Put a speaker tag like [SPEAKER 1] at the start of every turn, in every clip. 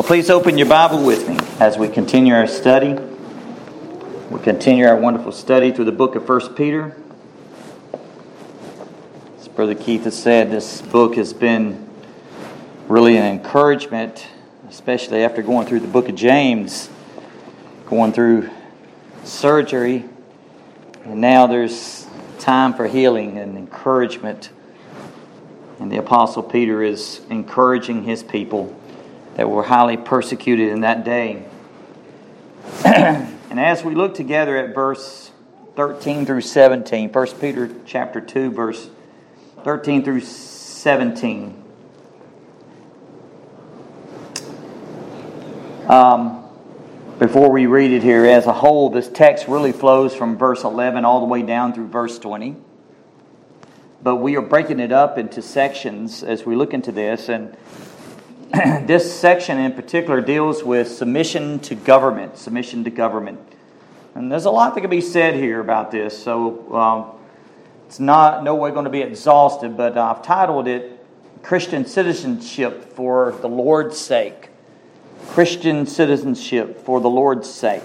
[SPEAKER 1] So please open your Bible with me as we continue our study. We continue our wonderful study through the book of 1 Peter. As Brother Keith has said, this book has been really an encouragement, especially after going through the book of James, going through surgery, and now there's time for healing and encouragement. And the Apostle Peter is encouraging his people that were highly persecuted in that day. and as we look together at verse 13 through 17, 1 Peter chapter 2, verse 13 through 17. Um, before we read it here as a whole, this text really flows from verse 11 all the way down through verse 20. But we are breaking it up into sections as we look into this. And this section in particular deals with submission to government. Submission to government. And there's a lot that can be said here about this, so um, it's not no way going to be exhausted, but I've titled it Christian Citizenship for the Lord's Sake. Christian Citizenship for the Lord's Sake.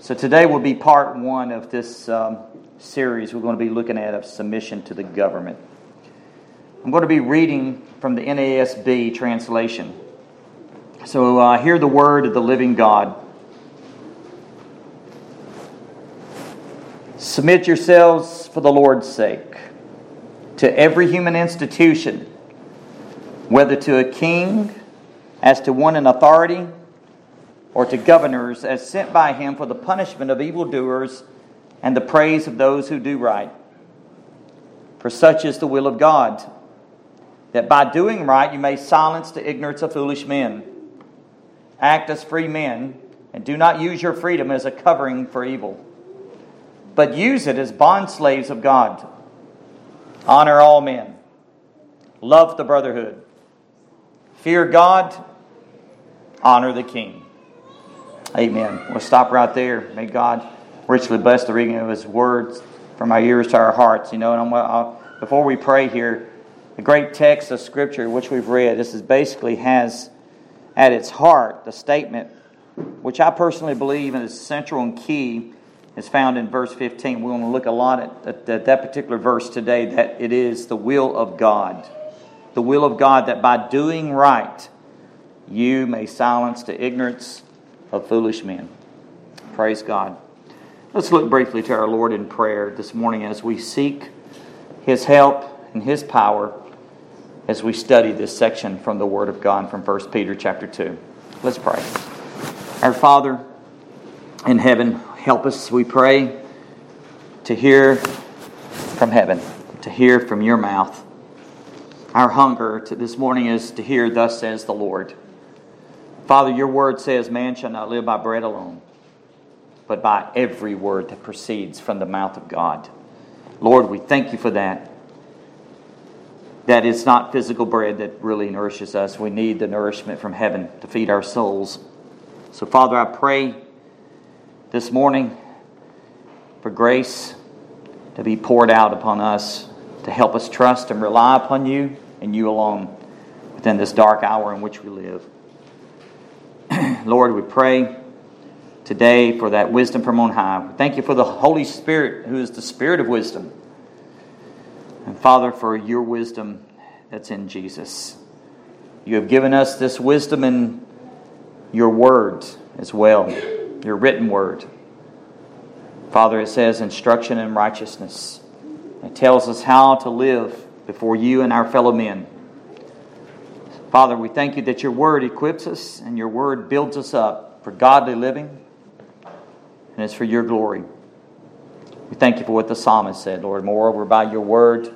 [SPEAKER 1] So today will be part one of this um, series we're going to be looking at of submission to the government. I'm going to be reading from the NASB translation. So uh, hear the word of the living God. Submit yourselves for the Lord's sake to every human institution, whether to a king as to one in authority, or to governors as sent by him for the punishment of evildoers and the praise of those who do right. For such is the will of God that by doing right you may silence the ignorance of foolish men. Act as free men, and do not use your freedom as a covering for evil, but use it as bondslaves of God. Honor all men, love the brotherhood, fear God, honor the king. Amen. We'll stop right there. May God richly bless the reading of His words from our ears to our hearts. You know, and I'm, I'll, before we pray here, the great text of Scripture which we've read, this is basically has at its heart the statement, which I personally believe is central and key, is found in verse 15. We want to look a lot at, at, at that particular verse today, that it is the will of God. The will of God that by doing right, you may silence the ignorance of foolish men. Praise God. Let's look briefly to our Lord in prayer this morning as we seek His help and His power as we study this section from the Word of God from 1 Peter chapter 2. Let's pray. Our Father in heaven, help us, we pray, to hear from heaven, to hear from your mouth. Our hunger to this morning is to hear, Thus says the Lord. Father, your word says, Man shall not live by bread alone, but by every word that proceeds from the mouth of God. Lord, we thank you for that that it's not physical bread that really nourishes us. We need the nourishment from heaven to feed our souls. So, Father, I pray this morning for grace to be poured out upon us to help us trust and rely upon you and you alone within this dark hour in which we live. Lord, we pray today for that wisdom from on high. Thank you for the Holy Spirit, who is the Spirit of wisdom and Father, for your wisdom that's in Jesus. You have given us this wisdom in your word as well, your written word. Father, it says instruction in righteousness. It tells us how to live before you and our fellow men. Father, we thank you that your word equips us and your word builds us up for godly living, and it's for your glory. We thank you for what the psalmist said, Lord. Moreover, by your word,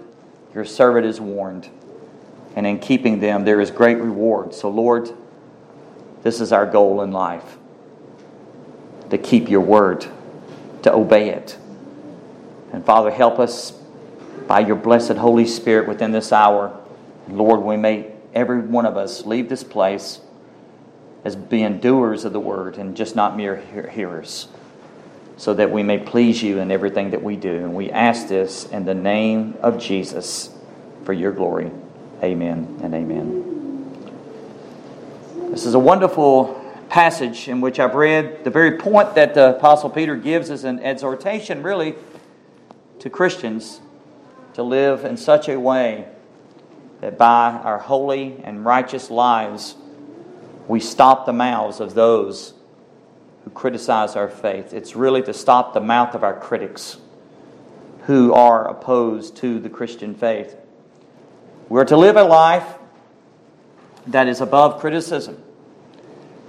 [SPEAKER 1] your servant is warned. And in keeping them, there is great reward. So, Lord, this is our goal in life to keep your word, to obey it. And Father, help us by your blessed Holy Spirit within this hour. Lord, we may, every one of us, leave this place as being doers of the word and just not mere hearers so that we may please you in everything that we do. And we ask this in the name of Jesus for your glory. Amen and amen. This is a wonderful passage in which I've read the very point that the Apostle Peter gives as an exhortation, really, to Christians to live in such a way that by our holy and righteous lives we stop the mouths of those who criticize our faith. It's really to stop the mouth of our critics who are opposed to the Christian faith. We're to live a life that is above criticism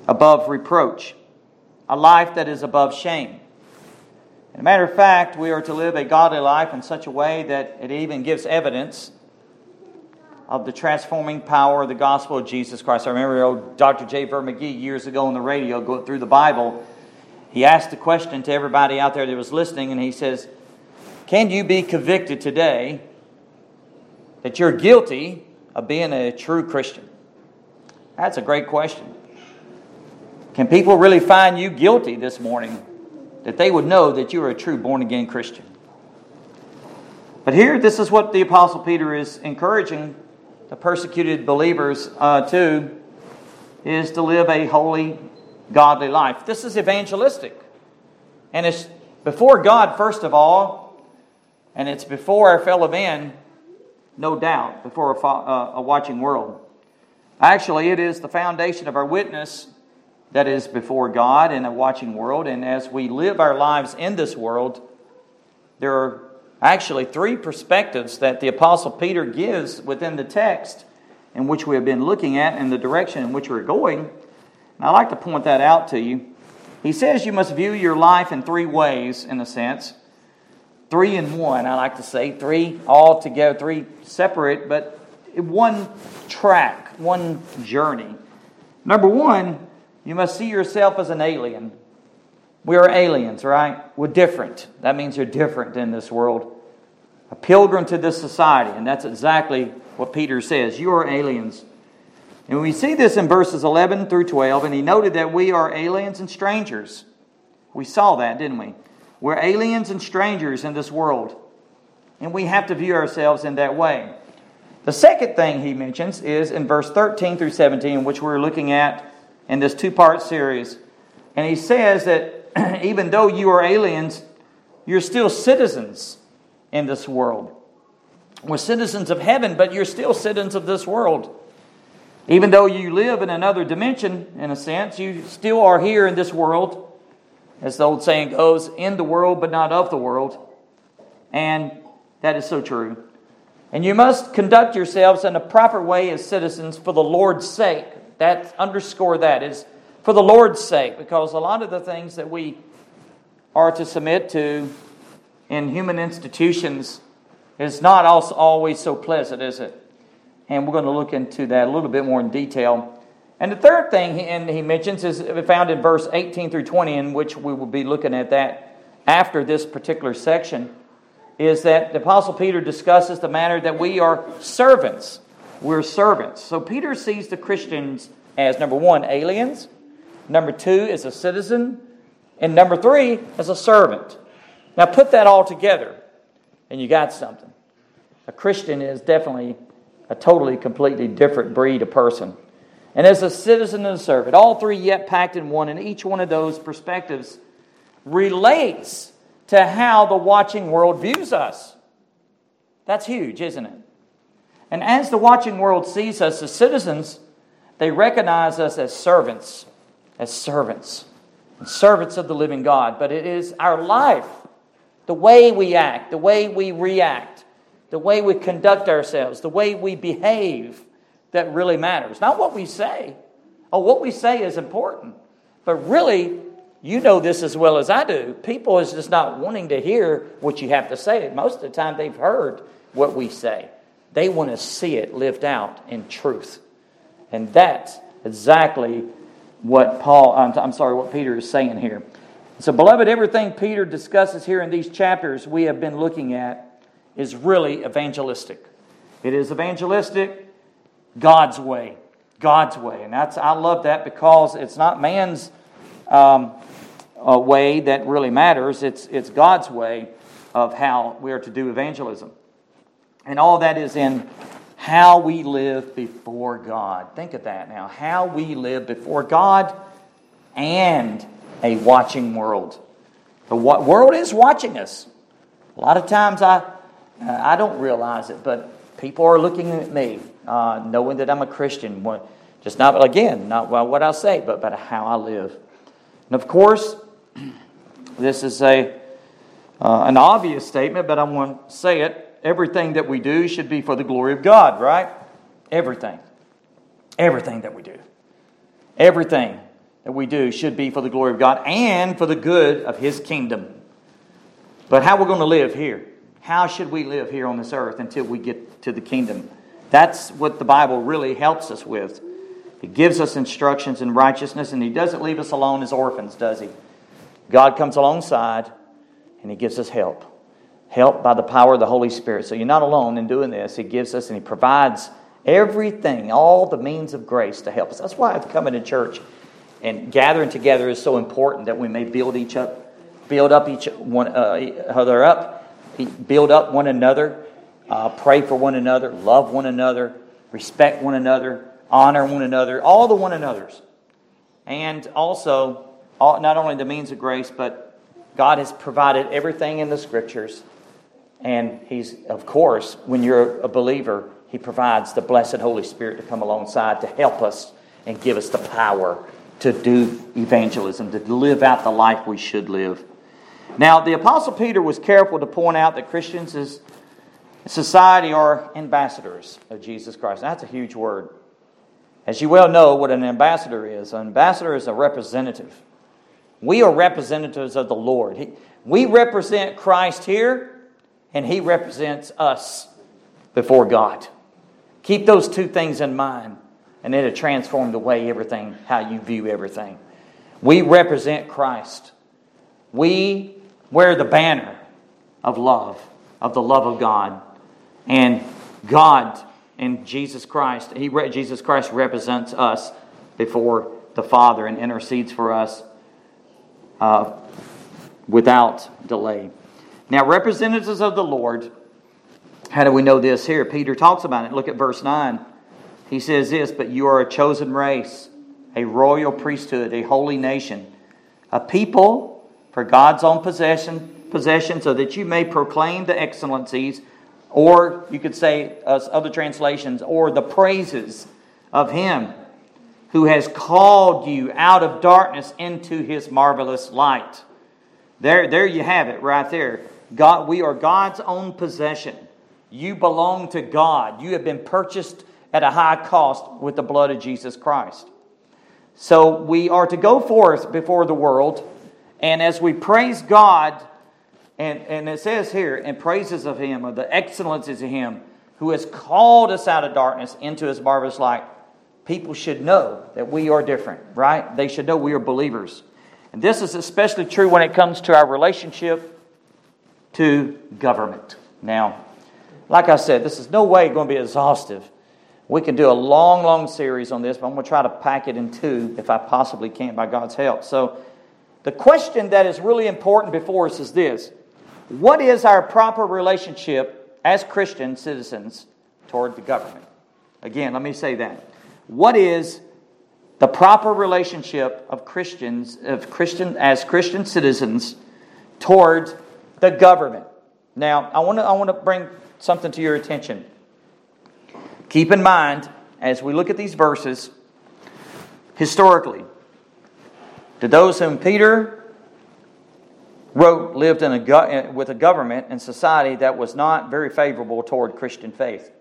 [SPEAKER 1] above reproach, a life that is above shame. As a matter of fact, we are to live a godly life in such a way that it even gives evidence of the transforming power of the gospel of Jesus Christ. I remember old Dr. J. Vernon McGee years ago on the radio going through the Bible. He asked the question to everybody out there that was listening, and he says, Can you be convicted today that you're guilty of being a true Christian? That's a great question. Can people really find you guilty this morning that they would know that you are a true born again Christian? But here, this is what the Apostle Peter is encouraging the persecuted believers uh, to is to live a holy, godly life. This is evangelistic. And it's before God, first of all, and it's before our fellow men, no doubt, before a, uh, a watching world. Actually, it is the foundation of our witness that is before God in a watching world. And as we live our lives in this world, there are actually three perspectives that the Apostle Peter gives within the text in which we have been looking at and the direction in which we're going. And I'd like to point that out to you. He says you must view your life in three ways, in a sense. Three in one, I like to say. Three all together, three separate, but one track, one journey. Number one, you must see yourself as an alien. We are aliens, right? We're different. That means you're different in this world. A pilgrim to this society, and that's exactly what Peter says. You are aliens. And we see this in verses 11 through 12, and he noted that we are aliens and strangers. We saw that, didn't we? We're aliens and strangers in this world. And we have to view ourselves in that way. The second thing he mentions is in verse 13 through 17, which we're looking at in this two part series. And he says that even though you are aliens, you're still citizens in this world. We're citizens of heaven, but you're still citizens of this world. Even though you live in another dimension, in a sense, you still are here in this world. As the old saying goes, in the world, but not of the world. And that is so true. And you must conduct yourselves in a proper way as citizens for the Lord's sake. That underscore that is for the Lord's sake, because a lot of the things that we are to submit to in human institutions is not always so pleasant, is it? And we're going to look into that a little bit more in detail. And the third thing he, he mentions is found in verse 18 through 20, in which we will be looking at that after this particular section, is that the Apostle Peter discusses the matter that we are servants we're servants. So Peter sees the Christians as number one, aliens, number two, is a citizen, and number three, as a servant. Now put that all together, and you got something. A Christian is definitely a totally, completely different breed of person. And as a citizen and a servant, all three yet packed in one, and each one of those perspectives relates to how the watching world views us. That's huge, isn't it? And as the watching world sees us as citizens, they recognize us as servants, as servants, servants of the living God. But it is our life, the way we act, the way we react, the way we conduct ourselves, the way we behave that really matters. Not what we say. Oh, what we say is important. But really, you know this as well as I do. People is just not wanting to hear what you have to say. Most of the time, they've heard what we say. They want to see it lived out in truth. And that's exactly what Paul, I'm, I'm sorry, what Peter is saying here. So, beloved, everything Peter discusses here in these chapters we have been looking at is really evangelistic. It is evangelistic God's way. God's way. And that's, I love that because it's not man's um, way that really matters, it's, it's God's way of how we are to do evangelism. And all that is in how we live before God. Think of that now. How we live before God and a watching world. The world is watching us. A lot of times I, I don't realize it, but people are looking at me, uh, knowing that I'm a Christian. Just not, again, not what I say, but, but how I live. And of course, this is a, uh, an obvious statement, but I want to say it. Everything that we do should be for the glory of God, right? Everything. Everything that we do. Everything that we do should be for the glory of God and for the good of His kingdom. But how we're going to live here? How should we live here on this earth until we get to the kingdom? That's what the Bible really helps us with. It gives us instructions in righteousness, and He doesn't leave us alone as orphans, does He? God comes alongside and He gives us help. Help by the power of the Holy Spirit. So you're not alone in doing this. He gives us and He provides everything, all the means of grace to help us. That's why coming to church and gathering together is so important that we may build each up, build up each one uh, other up, build up one another, uh, pray for one another, love one another, respect one another, honor one another, all the one another's, and also not only the means of grace, but God has provided everything in the Scriptures, and He's of course when you're a believer, He provides the blessed Holy Spirit to come alongside to help us and give us the power to do evangelism, to live out the life we should live. Now, the Apostle Peter was careful to point out that Christians as society are ambassadors of Jesus Christ. Now, That's a huge word. As you well know, what an ambassador is an ambassador is a representative. We are representatives of the Lord. we represent Christ here, and He represents us before God. Keep those two things in mind and it'll transform the way everything, how you view everything. We represent Christ. We wear the banner of love, of the love of God. And God and Jesus Christ, he, Jesus Christ represents us before the Father and intercedes for us uh, without delay. Now, representatives of the Lord, how do we know this here? Peter talks about it. Look at verse 9. He says this, but you are a chosen race, a royal priesthood, a holy nation, a people for God's own possession, possession so that you may proclaim the excellencies, or you could say, uh, other translations, or the praises of Him who has called you out of darkness into His marvelous light. There, there you have it right there. God, we are God's own possession. You belong to God. You have been purchased at a high cost with the blood of Jesus Christ. So we are to go forth before the world, and as we praise God, and, and it says here, in praises of Him, of the excellencies of Him, who has called us out of darkness into His marvelous light, people should know that we are different, right? They should know we are believers. And this is especially true when it comes to our relationship to government. Now, like I said, this is no way going to be exhaustive. We can do a long, long series on this, but I'm going to try to pack it in two if I possibly can by God's help. So, the question that is really important before us is this What is our proper relationship as Christian citizens toward the government? Again, let me say that. What is the proper relationship of Christians, of Christian as Christian citizens toward the government? Now, I want to I want to bring something to your attention. Keep in mind, as we look at these verses, historically, to those whom Peter wrote lived in a, eh, with a government and society that was not very favorable toward Christian faith.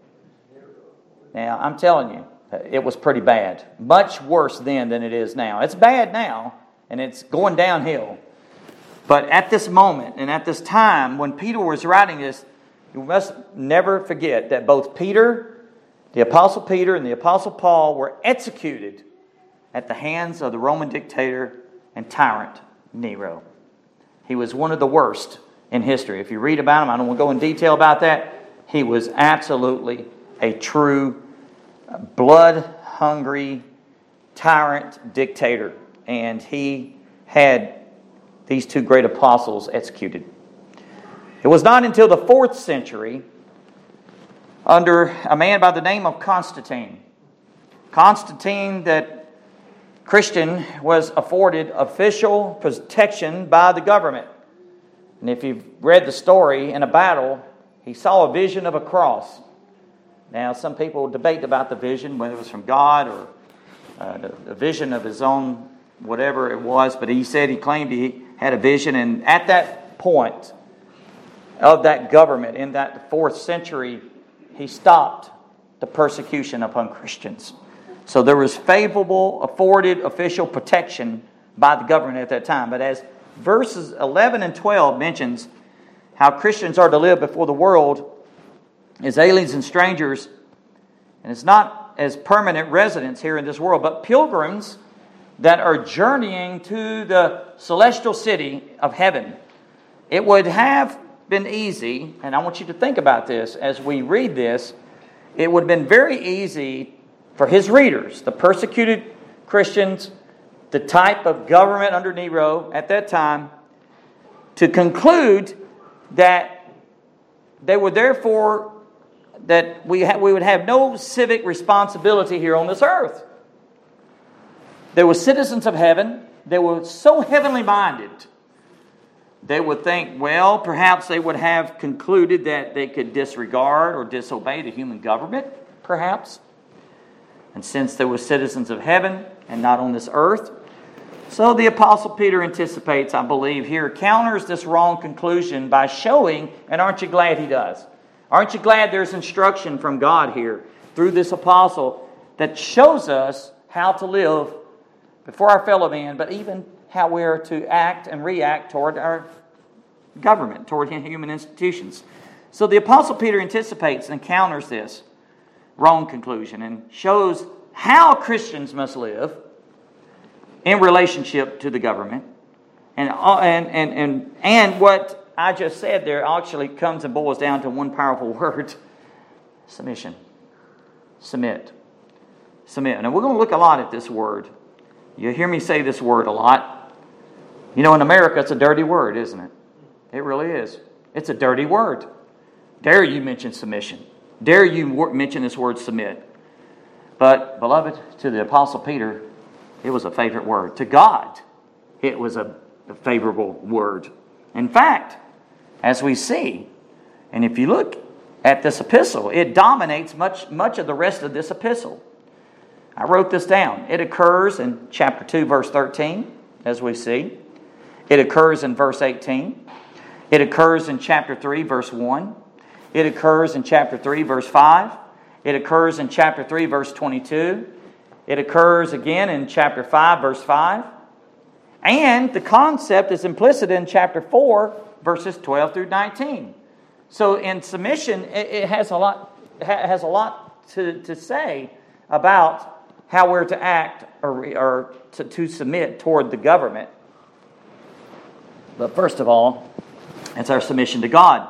[SPEAKER 1] Now, I'm telling you, it was pretty bad. Much worse then than it is now. It's bad now, and it's going downhill. But at this moment and at this time, when Peter was writing this, you must never forget that both Peter the Apostle Peter and the Apostle Paul were executed at the hands of the Roman dictator and tyrant Nero. He was one of the worst in history. If you read about him, I don't want to go in detail about that. He was absolutely a true blood hungry tyrant dictator. And he had these two great apostles executed. It was not until the fourth century under a man by the name of Constantine. Constantine, that Christian, was afforded official protection by the government. And if you've read the story, in a battle, he saw a vision of a cross. Now, some people debate about the vision, whether it was from God or uh, a vision of his own, whatever it was, but he said he claimed he had a vision, and at that point of that government in that fourth century, he stopped the persecution upon Christians. So there was favorable, afforded official protection by the government at that time. But as verses 11 and 12 mentions how Christians are to live before the world as aliens and strangers, and it's not as permanent residents here in this world, but pilgrims that are journeying to the celestial city of heaven. It would have been easy, and I want you to think about this as we read this, it would have been very easy for his readers, the persecuted Christians, the type of government under Nero at that time, to conclude that they were therefore that we, ha- we would have no civic responsibility here on this earth. They were citizens of heaven. They were so heavenly minded. They would think, well, perhaps they would have concluded that they could disregard or disobey the human government, perhaps. And since they were citizens of heaven and not on this earth, so the Apostle Peter anticipates, I believe, here, counters this wrong conclusion by showing, and aren't you glad he does? Aren't you glad there's instruction from God here through this apostle that shows us how to live before our fellow man, but even how we're to act and react toward our government, toward human institutions. So the Apostle Peter anticipates and counters this wrong conclusion and shows how Christians must live in relationship to the government. And, uh, and, and, and, and what I just said there actually comes and boils down to one powerful word submission. Submit. Submit. And we're going to look a lot at this word. You hear me say this word a lot. You know, in America, it's a dirty word, isn't it? It really is. It's a dirty word. Dare you mention submission? Dare you mention this word submit? But, beloved, to the Apostle Peter, it was a favorite word. To God, it was a, favorable word. In fact, as we see, and if you look at this epistle, it dominates much, much of the rest of this epistle. I wrote this down. It occurs in chapter 2, verse 13, as we see. It occurs in verse 18. It occurs in chapter 3, verse 1. It occurs in chapter 3, verse 5. It occurs in chapter 3, verse 22. It occurs again in chapter 5, verse 5. And the concept is implicit in chapter 4, verses 12 through 19. So in submission, it has a lot, has a lot to, to say about how we're to act or, or to, to submit toward the government. But first of all, it's our submission to God.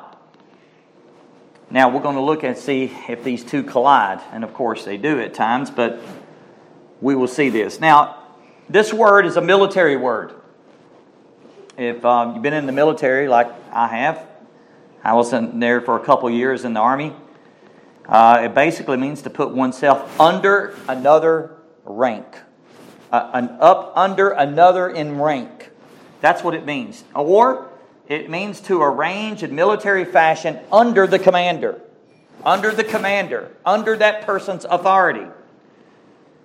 [SPEAKER 1] Now, we're going to look and see if these two collide. And of course, they do at times, but we will see this. Now, this word is a military word. If um, you've been in the military like I have, I was in there for a couple years in the Army. Uh, it basically means to put oneself under another rank, uh, an up under another in rank. That's what it means. Or it means to arrange in military fashion under the commander, under the commander, under that person's authority.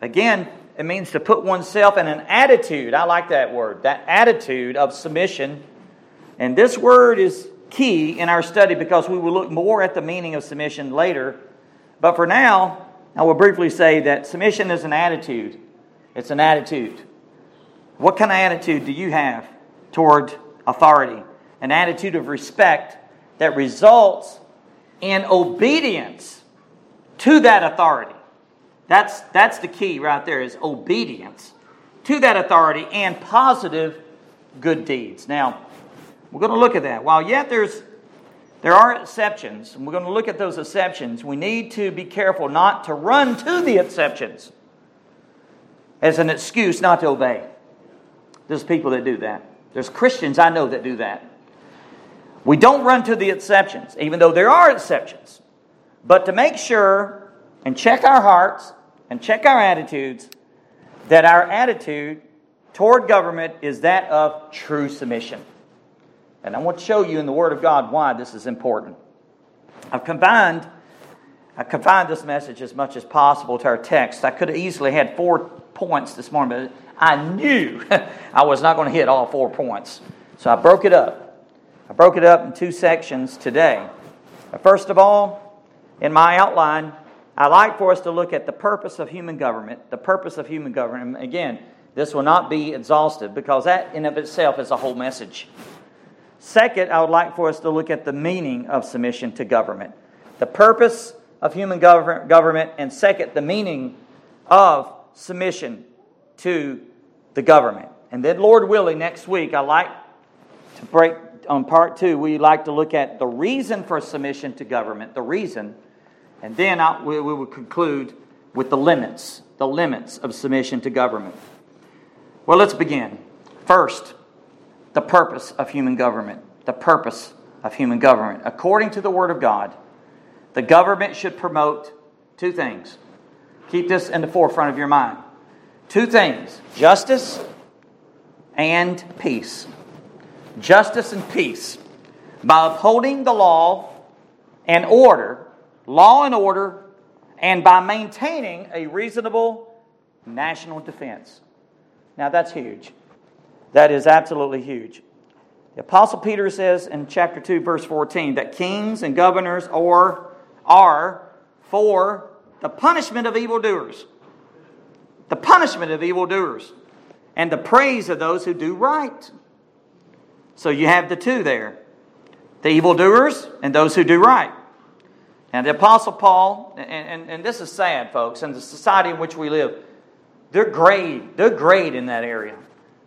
[SPEAKER 1] Again, it means to put oneself in an attitude. I like that word, that attitude of submission. And this word is key in our study because we will look more at the meaning of submission later. But for now, I will briefly say that submission is an attitude. It's an attitude. What kind of attitude do you have toward authority? An attitude of respect that results in obedience to that authority. That's, that's the key right there is obedience to that authority and positive good deeds. Now, we're going to look at that. While yet there's there are exceptions, and we're going to look at those exceptions. We need to be careful not to run to the exceptions as an excuse not to obey. There's people that do that. There's Christians I know that do that. We don't run to the exceptions, even though there are exceptions. but to make sure and check our hearts and check our attitudes that our attitude toward government is that of true submission. And I want to show you in the Word of God why this is important. I've combined, I confined this message as much as possible to our text. I could have easily had four points this morning, but I knew I was not going to hit all four points. So I broke it up. I broke it up in two sections today. First of all, in my outline, I like for us to look at the purpose of human government. The purpose of human government. Again, this will not be exhaustive because that in of itself is a whole message. Second, I would like for us to look at the meaning of submission to government. The purpose of human government, and second, the meaning of submission to the government. And then, Lord willing, next week, I like to break on part two, we like to look at the reason for submission to government, the reason, and then I, we, we will conclude with the limits, the limits of submission to government. Well, let's begin. First, the purpose of human government. The purpose of human government. According to the Word of God, the government should promote two things. Keep this in the forefront of your mind. Two things justice and peace. Justice and peace. By upholding the law and order, law and order, and by maintaining a reasonable national defense. Now that's huge. That is absolutely huge. The Apostle Peter says in chapter 2, verse 14, that kings and governors are, are for the punishment of evildoers. The punishment of evildoers. And the praise of those who do right. So you have the two there the evildoers and those who do right. And the Apostle Paul, and, and, and this is sad, folks, in the society in which we live, they're great. They're great in that area.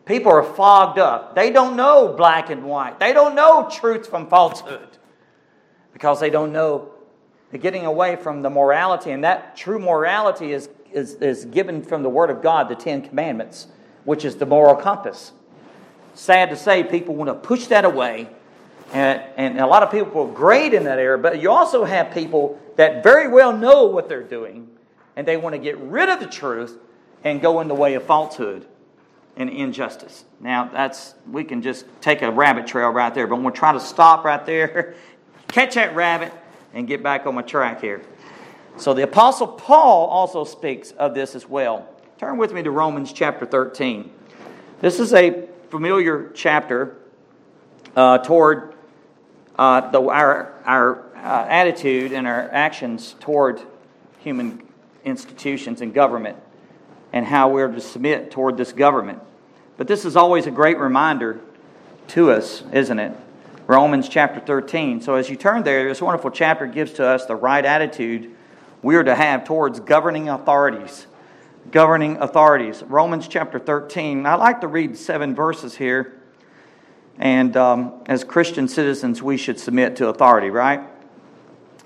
[SPEAKER 1] People are fogged up. They don't know black and white. They don't know truth from falsehood because they don't know. They're getting away from the morality, and that true morality is, is, is given from the Word of God, the Ten Commandments, which is the moral compass. Sad to say, people want to push that away, and, and a lot of people are great in that area, but you also have people that very well know what they're doing, and they want to get rid of the truth and go in the way of falsehood and injustice. Now, that's we can just take a rabbit trail right there, but I'm going to try to stop right there, catch that rabbit, and get back on my track here. So, the Apostle Paul also speaks of this as well. Turn with me to Romans chapter 13. This is a familiar chapter uh, toward uh, the, our, our uh, attitude and our actions toward human institutions and government and how we're to submit toward this government. But this is always a great reminder to us, isn't it? Romans chapter 13. So as you turn there, this wonderful chapter gives to us the right attitude we are to have towards governing authorities. Governing authorities. Romans chapter 13. I like to read seven verses here. And um, as Christian citizens, we should submit to authority, right?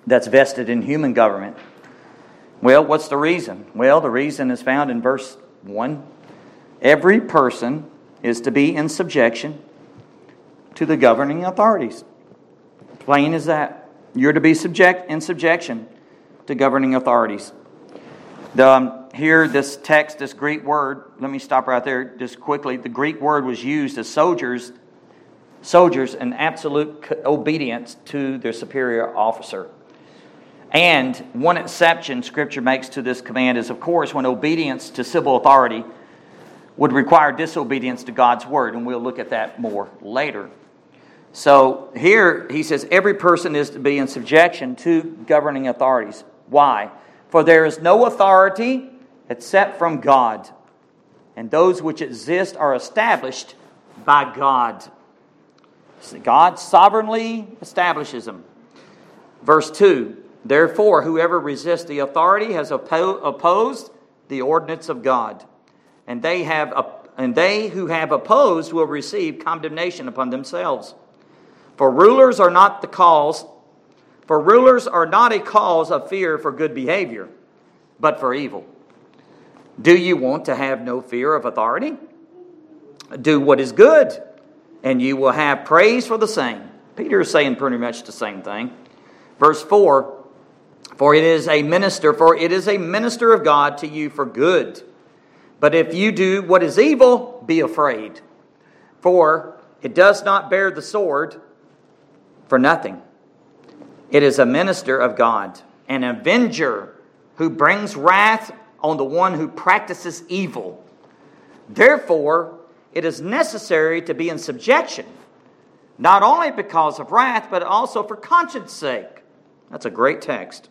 [SPEAKER 1] That's vested in human government. Well, what's the reason? Well, the reason is found in verse 1. Every person is to be in subjection to the governing authorities. Plain as that. You're to be subject in subjection to governing authorities. The, um, here, this text, this Greek word, let me stop right there just quickly. The Greek word was used as soldiers, soldiers in absolute obedience to their superior officer. And one exception Scripture makes to this command is, of course, when obedience to civil authority would require disobedience to God's word, and we'll look at that more later. So here he says every person is to be in subjection to governing authorities. Why? For there is no authority except from God, and those which exist are established by God. God sovereignly establishes them. Verse 2 Therefore, whoever resists the authority has oppo- opposed the ordinance of God, and they have and they who have opposed will receive condemnation upon themselves. For rulers are not the cause, for rulers are not a cause of fear for good behavior, but for evil. Do you want to have no fear of authority? Do what is good, and you will have praise for the same. Peter is saying pretty much the same thing. Verse 4 For it is a minister, for it is a minister of God to you for good. But if you do what is evil, be afraid. For it does not bear the sword for nothing. It is a minister of God, an avenger who brings wrath on the one who practices evil. Therefore, it is necessary to be in subjection, not only because of wrath, but also for conscience sake. That's a great text.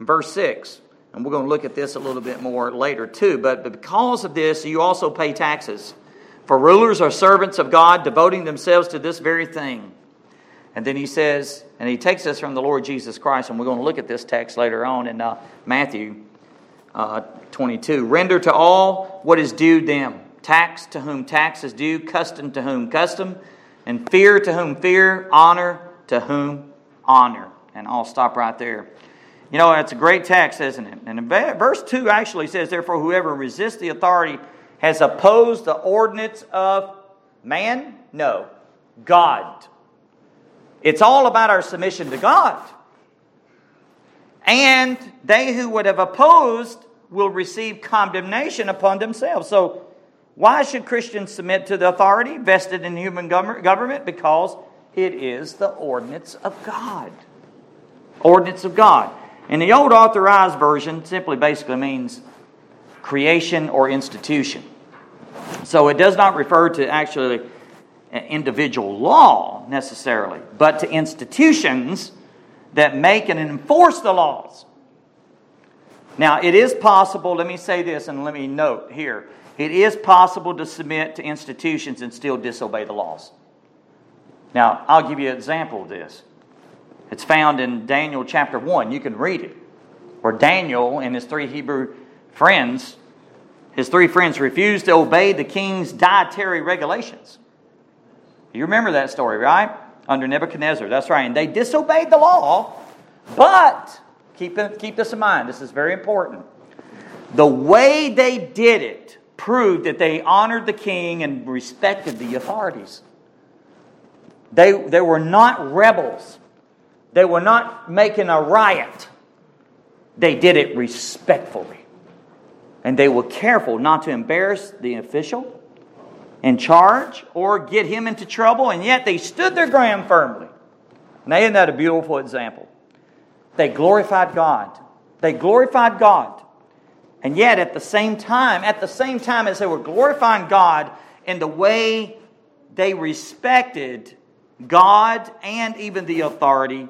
[SPEAKER 1] Verse 6, and we're going to look at this a little bit more later too, but because of this, you also pay taxes. For rulers are servants of God, devoting themselves to this very thing. And then he says, and he takes us from the Lord Jesus Christ, and we're going to look at this text later on in uh, Matthew uh, 22. Render to all what is due them tax to whom tax is due, custom to whom custom, and fear to whom fear, honor to whom honor. And I'll stop right there. You know, it's a great text, isn't it? And verse 2 actually says, Therefore, whoever resists the authority has opposed the ordinance of man? No, God. It's all about our submission to God. And they who would have opposed will receive condemnation upon themselves. So, why should Christians submit to the authority vested in human government? Because it is the ordinance of God. Ordinance of God. And the old authorized version simply basically means creation or institution. So it does not refer to actually individual law necessarily, but to institutions that make and enforce the laws. Now, it is possible, let me say this and let me note here it is possible to submit to institutions and still disobey the laws. Now, I'll give you an example of this. It's found in Daniel chapter 1. You can read it. Where Daniel and his three Hebrew friends, his three friends refused to obey the king's dietary regulations. You remember that story, right? Under Nebuchadnezzar. That's right. And they disobeyed the law, but keep, keep this in mind. This is very important. The way they did it proved that they honored the king and respected the authorities. They, they were not rebels. They were not making a riot. They did it respectfully. And they were careful not to embarrass the official in charge or get him into trouble, and yet they stood their ground firmly. Now, isn't that a beautiful example? They glorified God. They glorified God. And yet, at the same time, at the same time as they were glorifying God in the way they respected God and even the authority,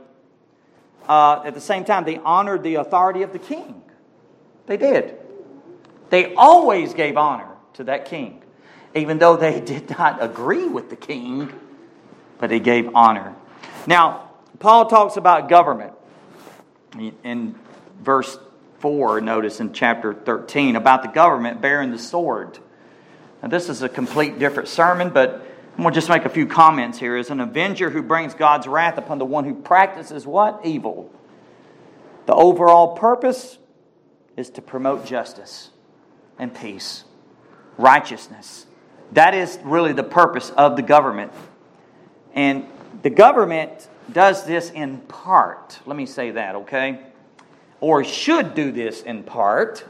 [SPEAKER 1] uh, at the same time, they honored the authority of the king. They did. They always gave honor to that king, even though they did not agree with the king, but they gave honor. Now, Paul talks about government in verse 4, notice in chapter 13, about the government bearing the sword. Now, this is a complete different sermon, but I'm going to just make a few comments here. As an avenger who brings God's wrath upon the one who practices what? Evil. The overall purpose is to promote justice and peace, righteousness. That is really the purpose of the government. And the government does this in part. Let me say that, okay? Or should do this in part.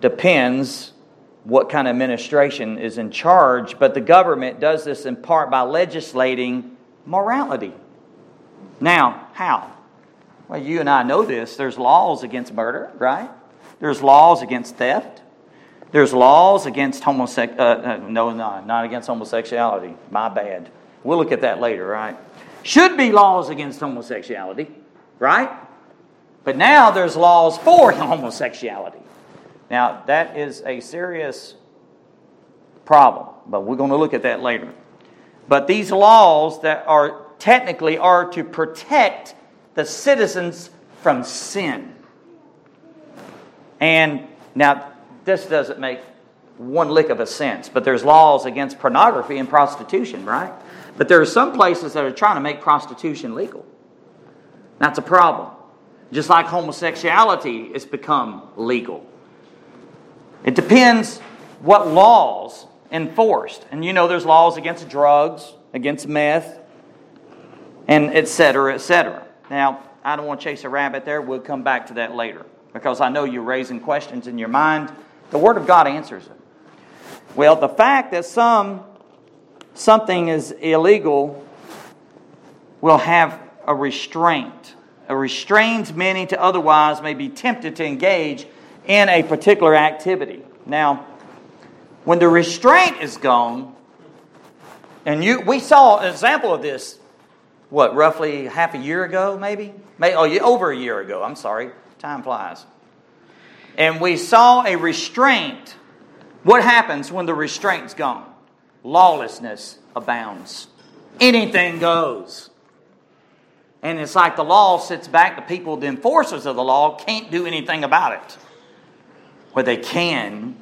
[SPEAKER 1] Depends what kind of administration is in charge, but the government does this in part by legislating morality. Now, how? Well, you and I know this. There's laws against murder, right? There's laws against theft. There's laws against homosexuality. Uh, uh, no, no, not against homosexuality. My bad. We'll look at that later, right? Should be laws against homosexuality, right? But now there's laws for homosexuality. Now, that is a serious problem, but we're going to look at that later. But these laws that are technically are to protect the citizens from sin. And now, this doesn't make one lick of a sense, but there's laws against pornography and prostitution, right? But there are some places that are trying to make prostitution legal. That's a problem. Just like homosexuality has become legal. It depends what laws enforced. And you know there's laws against drugs, against meth, and et cetera, et cetera. Now, I don't want to chase a rabbit there. We'll come back to that later because I know you're raising questions in your mind. The Word of God answers them. Well, the fact that some something is illegal will have a restraint. A restrains many to otherwise may be tempted to engage in a particular activity. Now, when the restraint is gone, and you, we saw an example of this, what, roughly half a year ago, maybe? maybe oh, over a year ago, I'm sorry. Time flies. And we saw a restraint. What happens when the restraint's gone? Lawlessness abounds. Anything goes. And it's like the law sits back, the people, the enforcers of the law, can't do anything about it. Well, they can,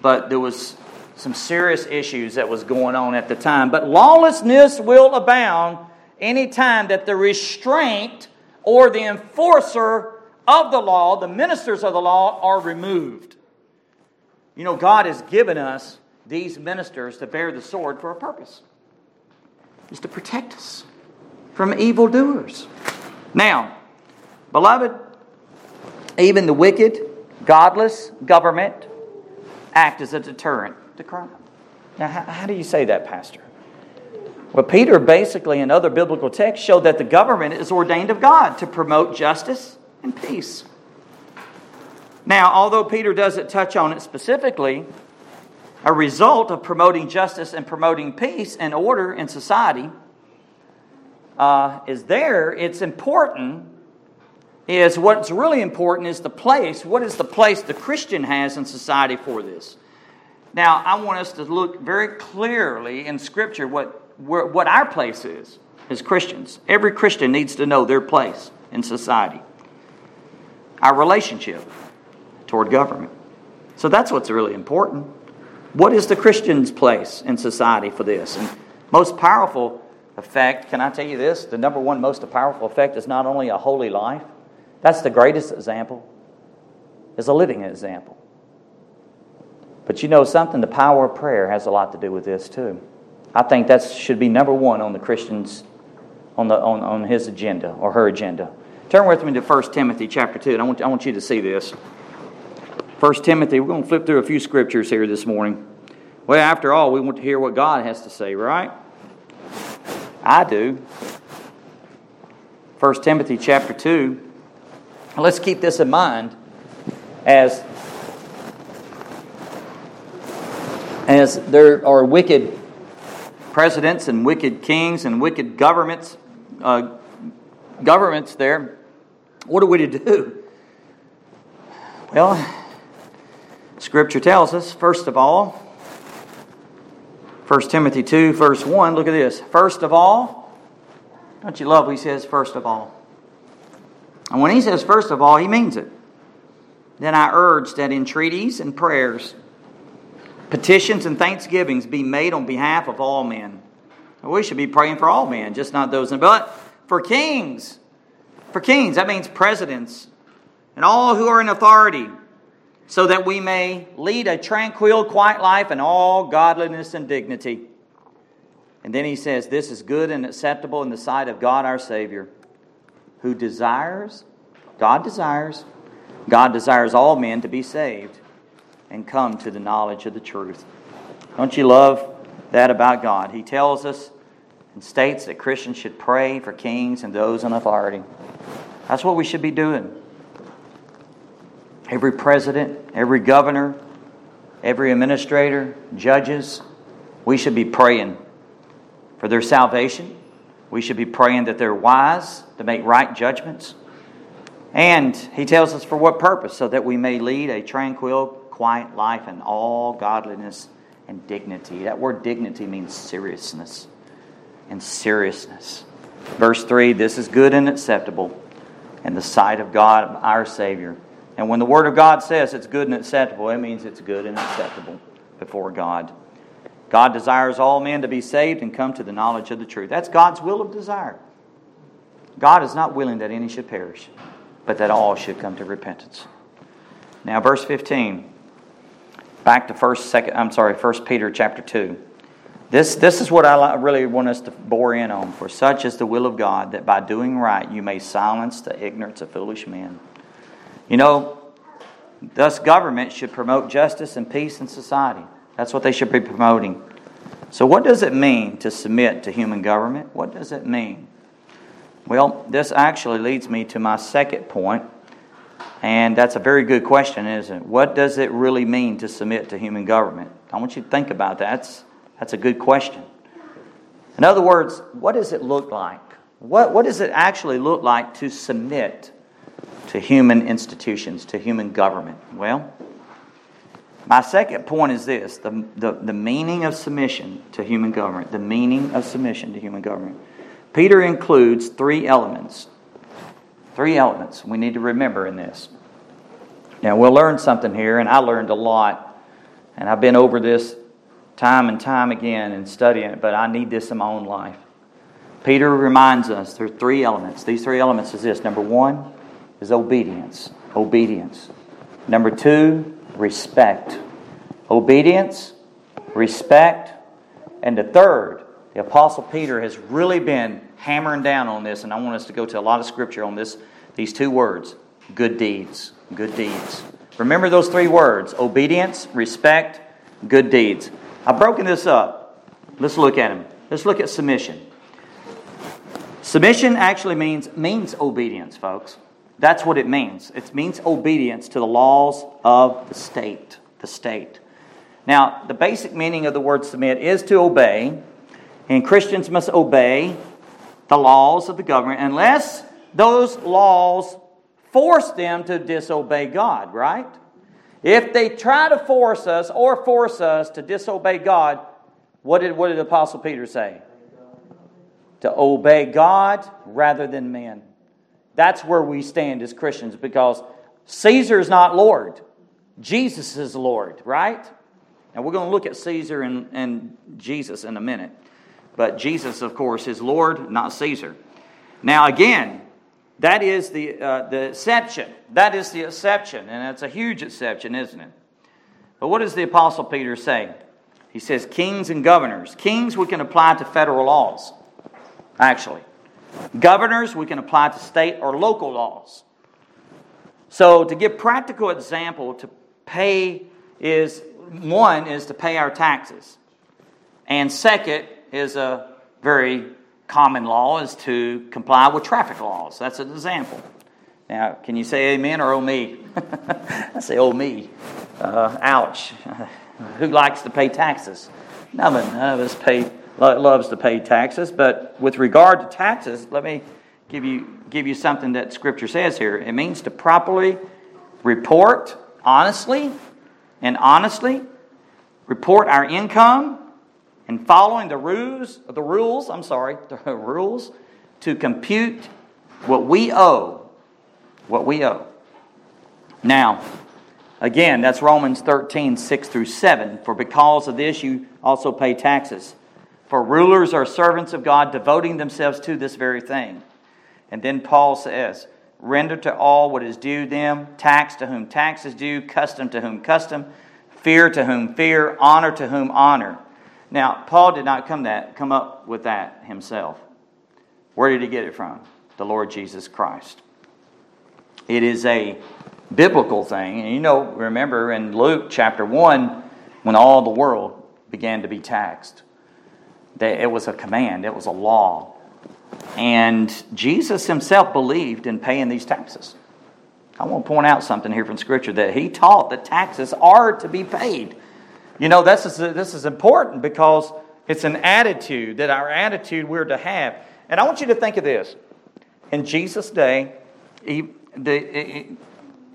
[SPEAKER 1] but there was some serious issues that was going on at the time. But lawlessness will abound anytime that the restraint or the enforcer of the law, the ministers of the law, are removed. You know, God has given us these ministers to bear the sword for a purpose. Is to protect us from evildoers. Now, beloved, even the wicked, godless government act as a deterrent to crime. Now, how, how do you say that, Pastor? Well, Peter basically in other biblical texts showed that the government is ordained of God to promote justice and peace. Now, although Peter doesn't touch on it specifically, a result of promoting justice and promoting peace and order in society uh, is there. It's important. Is what's really important is the place. What is the place the Christian has in society for this? Now, I want us to look very clearly in Scripture what what our place is as Christians. Every Christian needs to know their place in society. Our relationship toward government. So that's what's really important. What is the Christian's place in society for this? And most powerful effect, can I tell you this? The number one most powerful effect is not only a holy life, that's the greatest example, is a living example. But you know something? The power of prayer has a lot to do with this too. I think that should be number one on the Christian's on the on, on his agenda or her agenda. Turn with me to 1 Timothy chapter 2, and I want, I want you to see this. 1 Timothy, we're going to flip through a few scriptures here this morning. Well, after all, we want to hear what God has to say, right? I do. 1 Timothy chapter 2. Let's keep this in mind as as there are wicked presidents and wicked kings and wicked governments uh, governments there. What are we to do? Well, Scripture tells us, first of all, 1 Timothy 2, verse 1, look at this. First of all, don't you love what he says, first of all? And when he says first of all, he means it. Then I urge that entreaties and prayers, petitions and thanksgivings be made on behalf of all men. We should be praying for all men, just not those. In. But for kings, for kings, that means presidents and all who are in authority so that we may lead a tranquil, quiet life in all godliness and dignity. And then he says, This is good and acceptable in the sight of God our Savior, who desires, God desires, God desires all men to be saved and come to the knowledge of the truth. Don't you love that about God? He tells us and states that Christians should pray for kings and those in authority. That's what we should be doing every president, every governor, every administrator, judges, we should be praying for their salvation. We should be praying that they're wise to make right judgments. And he tells us for what purpose? So that we may lead a tranquil, quiet life in all godliness and dignity. That word dignity means seriousness and seriousness. Verse 3 This is good and acceptable in the sight of God, our Savior and when the Word of God says it's good and acceptable, it means it's good and acceptable before God. God desires all men to be saved and come to the knowledge of the truth. That's God's will of desire. God is not willing that any should perish, but that all should come to repentance. Now, verse 15. Back to first, second, I'm sorry, First Peter chapter 2. This, this is what I really want us to bore in on. For such is the will of God, that by doing right you may silence the ignorance of foolish men. You know, thus government should promote justice and peace in society. That's what they should be promoting. So, what does it mean to submit to human government? What does it mean? Well, this actually leads me to my second point, and that's a very good question, isn't it? What does it really mean to submit to human government? I want you to think about that. That's, that's a good question. In other words, what does it look like? What, what does it actually look like to submit to human institutions, to human government? Well, my second point is this the, the, the meaning of submission to human government. The meaning of submission to human government. Peter includes three elements. Three elements we need to remember in this. Now, we'll learn something here, and I learned a lot, and I've been over this time and time again and studying it, but I need this in my own life. Peter reminds us there are three elements. These three elements is this number one is obedience. Obedience. Number two, respect. Obedience, respect, and the third, the Apostle Peter has really been hammering down on this, and I want us to go to a lot of scripture on this, these two words good deeds. Good deeds. Remember those three words obedience, respect, good deeds. I've broken this up. Let's look at them. Let's look at submission. Submission actually means means obedience, folks. That's what it means. It means obedience to the laws of the state. The state. Now, the basic meaning of the word submit is to obey, and Christians must obey the laws of the government unless those laws force them to disobey God, right? If they try to force us or force us to disobey God, what did, what did Apostle Peter say? To obey God rather than men. That's where we stand as Christians because Caesar is not Lord. Jesus is Lord, right? And we're going to look at Caesar and, and Jesus in a minute. But Jesus, of course, is Lord, not Caesar. Now, again, that is the, uh, the exception. That is the exception. And it's a huge exception, isn't it? But what does the Apostle Peter say? He says, kings and governors. Kings we can apply to federal laws, actually. Governors, we can apply to state or local laws. So, to give practical example, to pay is one is to pay our taxes, and second is a very common law is to comply with traffic laws. That's an example. Now, can you say amen or oh me? I say oh me. Uh, ouch. Who likes to pay taxes? None of, us pay loves to pay taxes, but with regard to taxes, let me give you, give you something that Scripture says here. It means to properly report honestly and honestly, report our income, and following the rules, the rules, I'm sorry, the rules to compute what we owe. What we owe. Now, again, that's Romans 13, 6 through 7. For because of this, you also pay taxes for rulers are servants of God, devoting themselves to this very thing. And then Paul says, Render to all what is due them, tax to whom tax is due, custom to whom custom, fear to whom fear, honor to whom honor. Now, Paul did not come, that, come up with that himself. Where did he get it from? The Lord Jesus Christ. It is a biblical thing. And you know, remember in Luke chapter 1, when all the world began to be taxed it was a command, it was a law. And Jesus himself believed in paying these taxes. I want to point out something here from Scripture that he taught that taxes are to be paid. You know, this is, this is important because it's an attitude that our attitude we're to have. And I want you to think of this. In Jesus' day, he, the,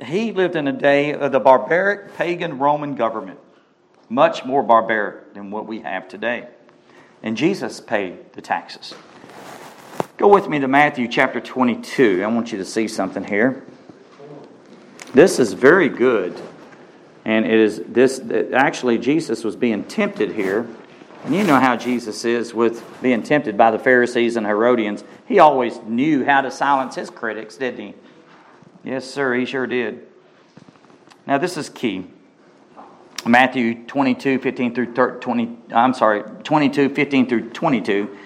[SPEAKER 1] he lived in a day of the barbaric pagan Roman government, much more barbaric than what we have today. And Jesus paid the taxes. Go with me to Matthew chapter 22. I want you to see something here. This is very good. And it is this actually Jesus was being tempted here. And you know how Jesus is with being tempted by the Pharisees and Herodians. He always knew how to silence his critics, didn't he? Yes, sir, he sure did. Now, this is key. Matthew 22, 15 through 20, I'm sorry, 22, 15 through 22,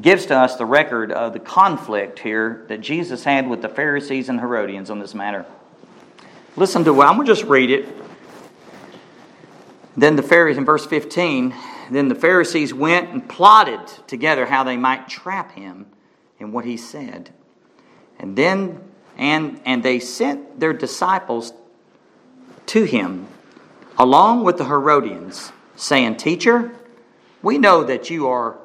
[SPEAKER 1] gives to us the record of the conflict here that Jesus had with the Pharisees and Herodians on this matter. Listen to what I'm going to just read it. Then the Pharisees, in verse 15, then the Pharisees went and plotted together how they might trap him in what he said. And then, and, and they sent their disciples to him along with the Herodians, saying, Teacher, we know that you are,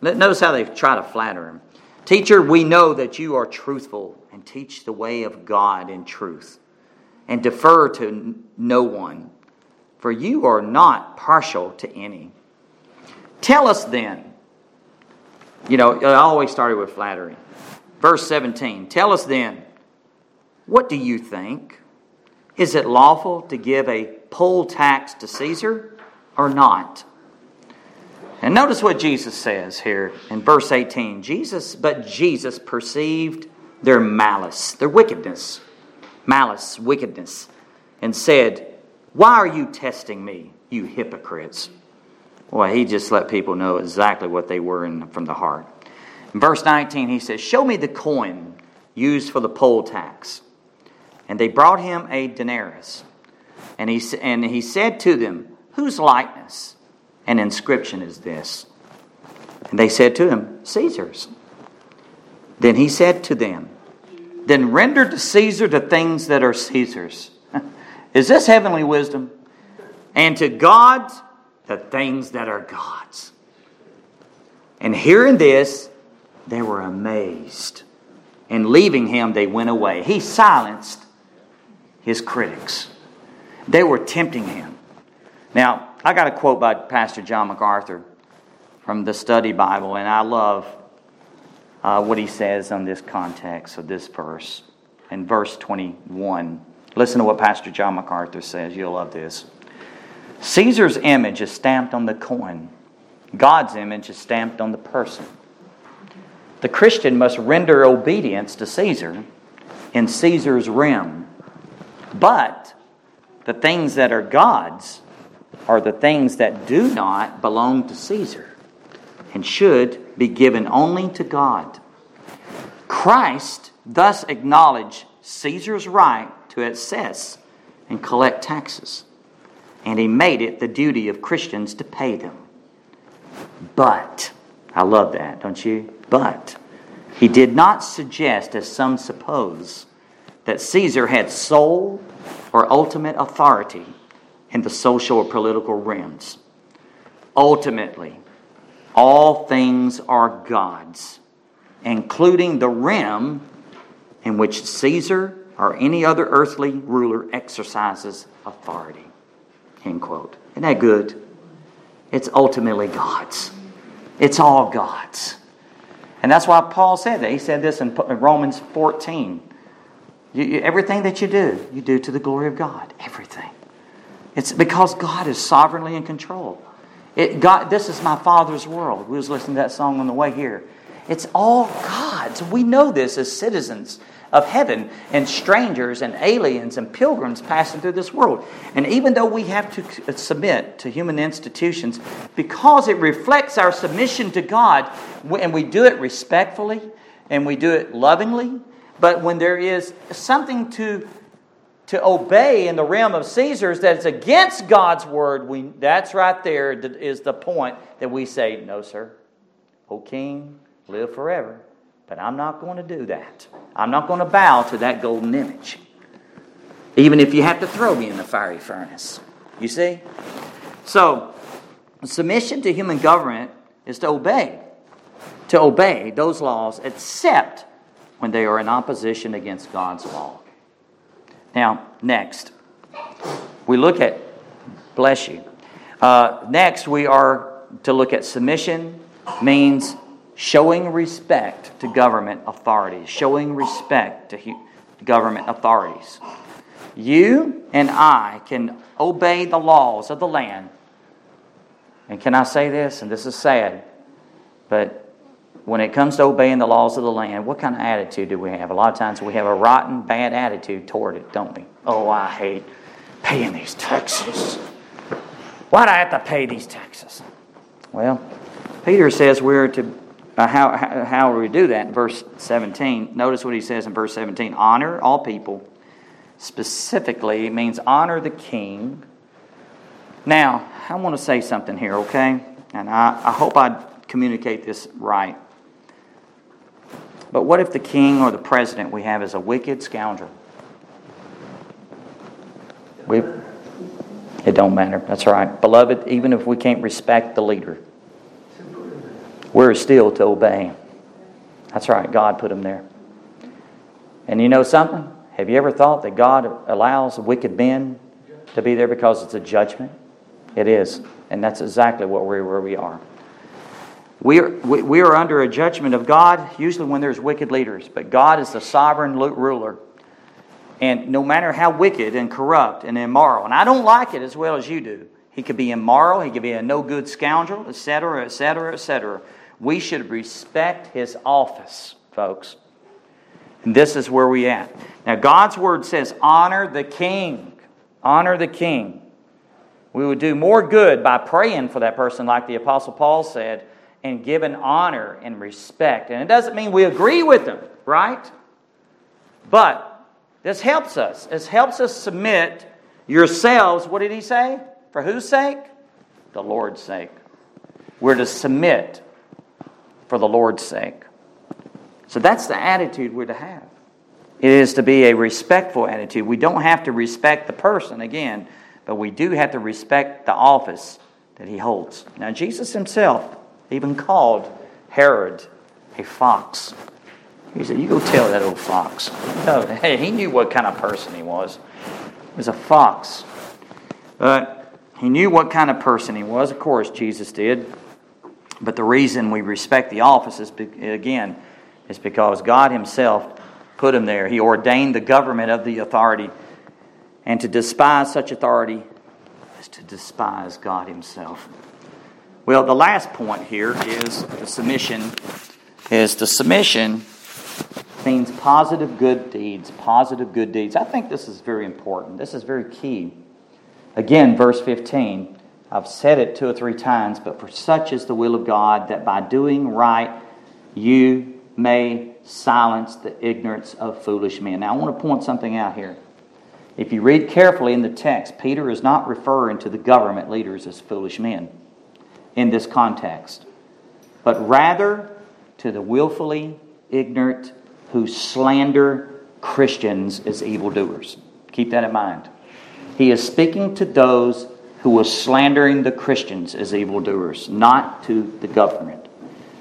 [SPEAKER 1] notice how they try to flatter him. Teacher, we know that you are truthful and teach the way of God in truth and defer to no one, for you are not partial to any. Tell us then, you know, I always started with flattery. Verse 17, tell us then, what do you think? Is it lawful to give a poll tax to Caesar or not? And notice what Jesus says here in verse 18. Jesus, but Jesus perceived their malice, their wickedness, malice, wickedness, and said, Why are you testing me, you hypocrites? Well, he just let people know exactly what they were in, from the heart. In verse 19, he says, Show me the coin used for the poll tax. And they brought him a denarius. And he, and he said to them, Whose likeness and inscription is this? And they said to him, Caesar's. Then he said to them, Then render to Caesar the things that are Caesar's. is this heavenly wisdom? And to God the things that are God's. And hearing this, they were amazed. And leaving him, they went away. He silenced his critics. They were tempting him. Now, I got a quote by Pastor John MacArthur from the Study Bible, and I love uh, what he says on this context of this verse. In verse 21, listen to what Pastor John MacArthur says. You'll love this. Caesar's image is stamped on the coin, God's image is stamped on the person. The Christian must render obedience to Caesar in Caesar's realm but the things that are God's are the things that do not belong to Caesar and should be given only to God. Christ thus acknowledged Caesar's right to assess and collect taxes, and he made it the duty of Christians to pay them. But, I love that, don't you? But, he did not suggest, as some suppose, that Caesar had sole or ultimate authority in the social or political realms. Ultimately, all things are God's, including the realm in which Caesar or any other earthly ruler exercises authority. End quote. Isn't that good? It's ultimately God's. It's all God's. And that's why Paul said that. He said this in Romans 14. You, you, everything that you do, you do to the glory of God. Everything. It's because God is sovereignly in control. It, God, this is my Father's world. We was listening to that song on the way here. It's all God's. We know this as citizens of heaven and strangers and aliens and pilgrims passing through this world. And even though we have to submit to human institutions, because it reflects our submission to God, and we do it respectfully and we do it lovingly but when there is something to, to obey in the realm of Caesar's that's against God's word, we, that's right there is the point that we say, No, sir. O king, live forever. But I'm not going to do that. I'm not going to bow to that golden image. Even if you have to throw me in the fiery furnace. You see? So, submission to human government is to obey. To obey those laws, except when they are in opposition against God's law. Now, next, we look at, bless you. Uh, next, we are to look at submission means showing respect to government authorities, showing respect to government authorities. You and I can obey the laws of the land. And can I say this? And this is sad, but when it comes to obeying the laws of the land, what kind of attitude do we have? A lot of times we have a rotten, bad attitude toward it, don't we? Oh, I hate paying these taxes. Why'd I have to pay these taxes? Well, Peter says we're to, uh, how, how, how do we do that in verse 17? Notice what he says in verse 17 honor all people. Specifically, it means honor the king. Now, I want to say something here, okay? And I, I hope I communicate this right. But what if the king or the president we have is a wicked scoundrel? We, it don't matter. That's right. Beloved, even if we can't respect the leader, we're still to obey him. That's right. God put him there. And you know something? Have you ever thought that God allows wicked men to be there because it's a judgment? It is. And that's exactly what we're, where we are. We are, we are under a judgment of God, usually when there's wicked leaders, but God is the sovereign ruler. And no matter how wicked and corrupt and immoral, and I don't like it as well as you do, he could be immoral, he could be a no good scoundrel, etc., etc., etc. We should respect his office, folks. And this is where we at. Now, God's word says, honor the king. Honor the king. We would do more good by praying for that person, like the Apostle Paul said, and given honor and respect. And it doesn't mean we agree with them, right? But this helps us. This helps us submit yourselves. What did he say? For whose sake? The Lord's sake. We're to submit for the Lord's sake. So that's the attitude we're to have. It is to be a respectful attitude. We don't have to respect the person, again, but we do have to respect the office that he holds. Now, Jesus himself even called Herod a fox. He said, You go tell that old fox. No, hey, he knew what kind of person he was. He was a fox. But he knew what kind of person he was. Of course, Jesus did. But the reason we respect the office is, again, is because God Himself put him there. He ordained the government of the authority. And to despise such authority is to despise God Himself. Well, the last point here is the submission. Is the submission means positive good deeds. Positive good deeds. I think this is very important. This is very key. Again, verse 15. I've said it two or three times, but for such is the will of God that by doing right you may silence the ignorance of foolish men. Now, I want to point something out here. If you read carefully in the text, Peter is not referring to the government leaders as foolish men in this context, but rather to the willfully ignorant who slander Christians as evildoers. Keep that in mind. He is speaking to those who were slandering the Christians as evildoers, not to the government.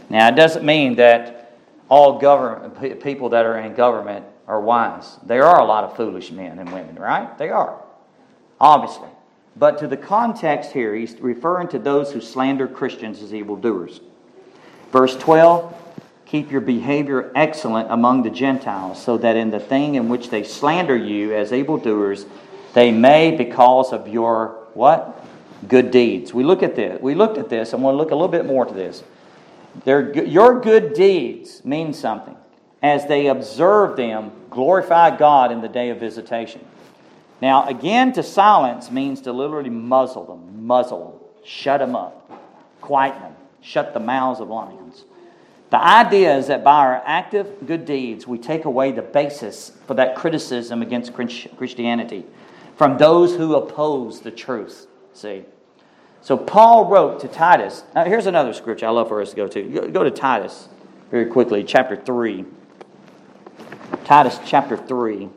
[SPEAKER 1] Now, it doesn't mean that all government people that are in government are wise. There are a lot of foolish men and women, right? They are, obviously. But to the context here, he's referring to those who slander Christians as evildoers. Verse 12 Keep your behavior excellent among the Gentiles, so that in the thing in which they slander you as evildoers, they may, because of your what? Good deeds. We look at this. We looked at this, and we'll look a little bit more to this. Their, your good deeds mean something. As they observe them, glorify God in the day of visitation. Now, again, to silence means to literally muzzle them, muzzle them, shut them up, quieten them, shut the mouths of lions. The idea is that by our active good deeds, we take away the basis for that criticism against Christianity from those who oppose the truth. See? So Paul wrote to Titus. Now, here's another scripture I love for us to go to. Go to Titus very quickly, chapter 3. Titus chapter 3.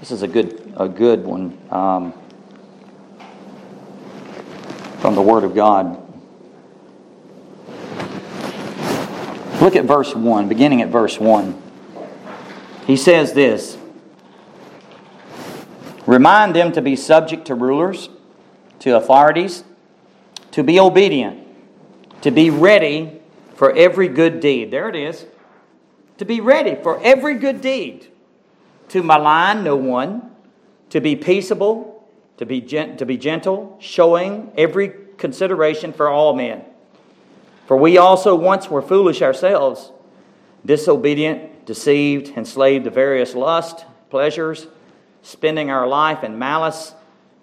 [SPEAKER 1] This is a good, a good one um, from the Word of God. Look at verse 1, beginning at verse 1. He says this Remind them to be subject to rulers, to authorities, to be obedient, to be ready for every good deed. There it is. To be ready for every good deed to malign no one, to be peaceable, to be, gent- to be gentle, showing every consideration for all men. For we also once were foolish ourselves, disobedient, deceived, enslaved to various lusts, pleasures, spending our life in malice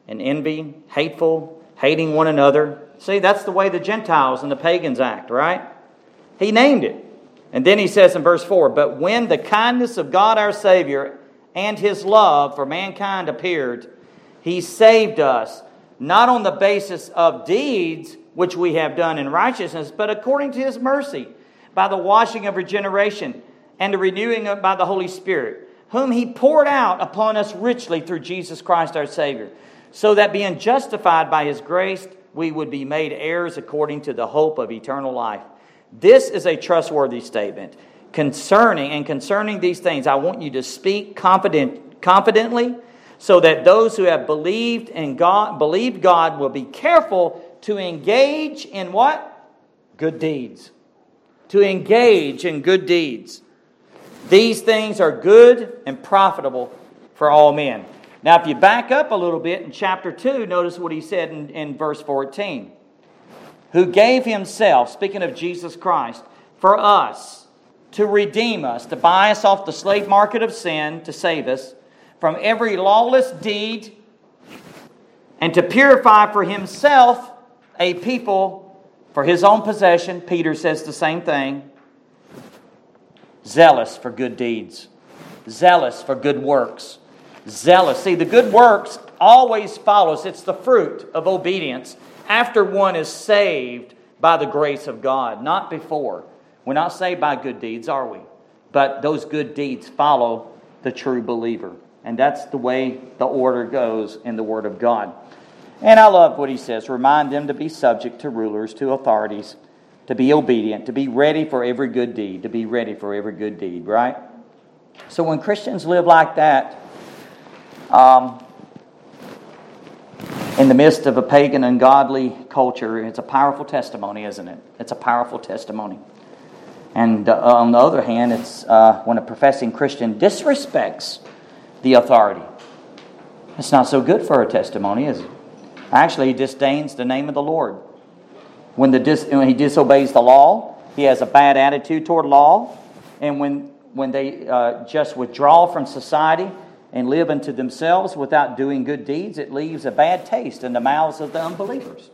[SPEAKER 1] and envy, hateful, hating one another. See, that's the way the Gentiles and the pagans act, right? He named it. And then he says in verse 4 But when the kindness of God our Savior and his love for mankind appeared, he saved us, not on the basis of deeds which we have done in righteousness, but according to his mercy, by the washing of regeneration and the renewing by the Holy Spirit, whom he poured out upon us richly through Jesus Christ our Savior, so that being justified by his grace, we would be made heirs according to the hope of eternal life. This is a trustworthy statement. Concerning and concerning these things, I want you to speak confident, confidently so that those who have believed in God, believed God will be careful to engage in what? Good deeds. To engage in good deeds. These things are good and profitable for all men. Now, if you back up a little bit in chapter 2, notice what he said in, in verse 14. Who gave himself, speaking of Jesus Christ, for us to redeem us, to buy us off the slave market of sin, to save us from every lawless deed, and to purify for himself a people for his own possession. Peter says the same thing. Zealous for good deeds, zealous for good works. Zealous. See, the good works always follows, it's the fruit of obedience after one is saved by the grace of God, not before. We're not saved by good deeds, are we? But those good deeds follow the true believer. And that's the way the order goes in the Word of God. And I love what he says remind them to be subject to rulers, to authorities, to be obedient, to be ready for every good deed, to be ready for every good deed, right? So when Christians live like that, um, in the midst of a pagan, ungodly culture, it's a powerful testimony, isn't it? It's a powerful testimony. And uh, on the other hand, it's uh, when a professing Christian disrespects the authority. It's not so good for a testimony, is it? Actually, he disdains the name of the Lord. When, the dis- when he disobeys the law, he has a bad attitude toward law. And when, when they uh, just withdraw from society and live unto themselves without doing good deeds, it leaves a bad taste in the mouths of the unbelievers.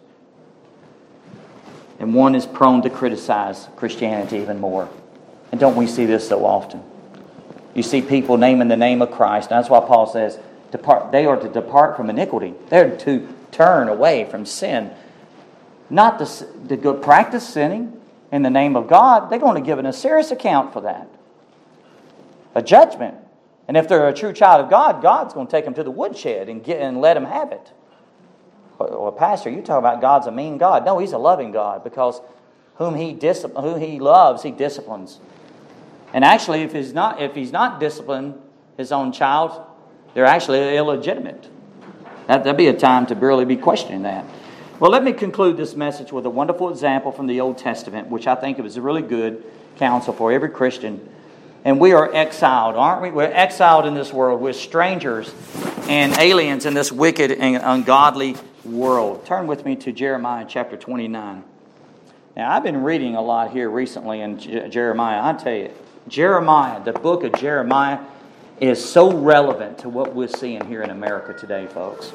[SPEAKER 1] And one is prone to criticize Christianity even more. And don't we see this so often? You see people naming the name of Christ. That's why Paul says, depart, they are to depart from iniquity. They're to turn away from sin. Not to, to go practice sinning in the name of God. They're going to give a serious account for that. A judgment. And if they're a true child of God, God's going to take them to the woodshed and, get, and let them have it. Well, Pastor, you talk about God's a mean God. No, He's a loving God because whom He, whom he loves, He disciplines. And actually, if He's not, if he's not disciplining His own child, they're actually illegitimate. That, would be a time to really be questioning that. Well, let me conclude this message with a wonderful example from the Old Testament, which I think is a really good counsel for every Christian. And we are exiled, aren't we? We're exiled in this world. We're strangers and aliens in this wicked and ungodly world. Turn with me to Jeremiah chapter 29. Now, I've been reading a lot here recently in Jeremiah. I tell you, Jeremiah, the book of Jeremiah, is so relevant to what we're seeing here in America today, folks.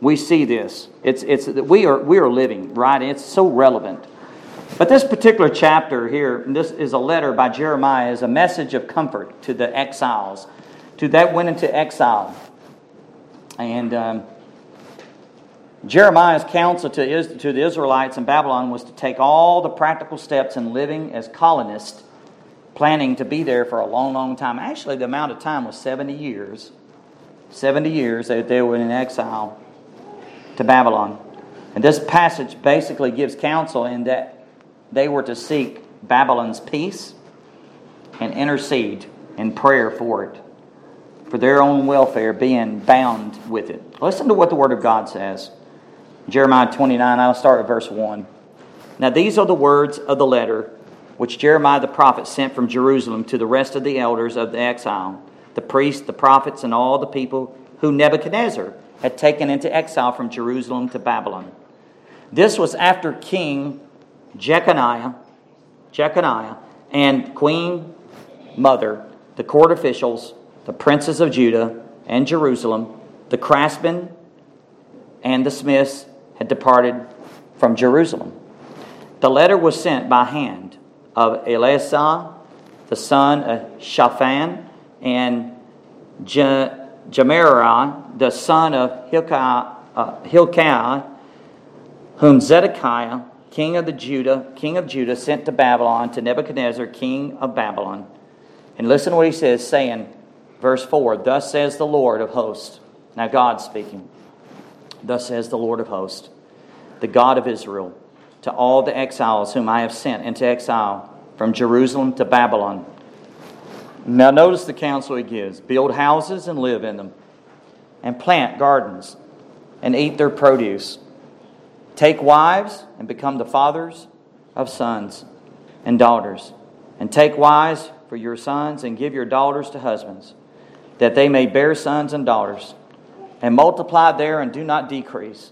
[SPEAKER 1] We see this. It's, it's, we, are, we are living, right? It's so relevant. But this particular chapter here, this is a letter by Jeremiah, is a message of comfort to the exiles, to that went into exile. And um, Jeremiah's counsel to, to the Israelites in Babylon was to take all the practical steps in living as colonists planning to be there for a long, long time. Actually, the amount of time was 70 years. 70 years that they were in exile to Babylon. And this passage basically gives counsel in that they were to seek Babylon's peace and intercede in prayer for it, for their own welfare, being bound with it. Listen to what the Word of God says. Jeremiah 29, I'll start at verse 1. Now, these are the words of the letter which Jeremiah the prophet sent from Jerusalem to the rest of the elders of the exile, the priests, the prophets, and all the people who Nebuchadnezzar had taken into exile from Jerusalem to Babylon. This was after King Jeconiah, Jeconiah and Queen Mother, the court officials, the princes of Judah and Jerusalem, the craftsmen and the smiths departed from Jerusalem. The letter was sent by hand of Eleazar, the son of Shaphan, and Gemariah, the son of Hilkiah, uh, Hilkiah, whom Zedekiah, king of the Judah, king of Judah, sent to Babylon to Nebuchadnezzar, king of Babylon. And listen to what he says, saying, verse 4 Thus says the Lord of hosts. Now, God speaking. Thus says the Lord of hosts, the God of Israel, to all the exiles whom I have sent into exile from Jerusalem to Babylon. Now, notice the counsel he gives build houses and live in them, and plant gardens and eat their produce. Take wives and become the fathers of sons and daughters, and take wives for your sons and give your daughters to husbands, that they may bear sons and daughters, and multiply there and do not decrease.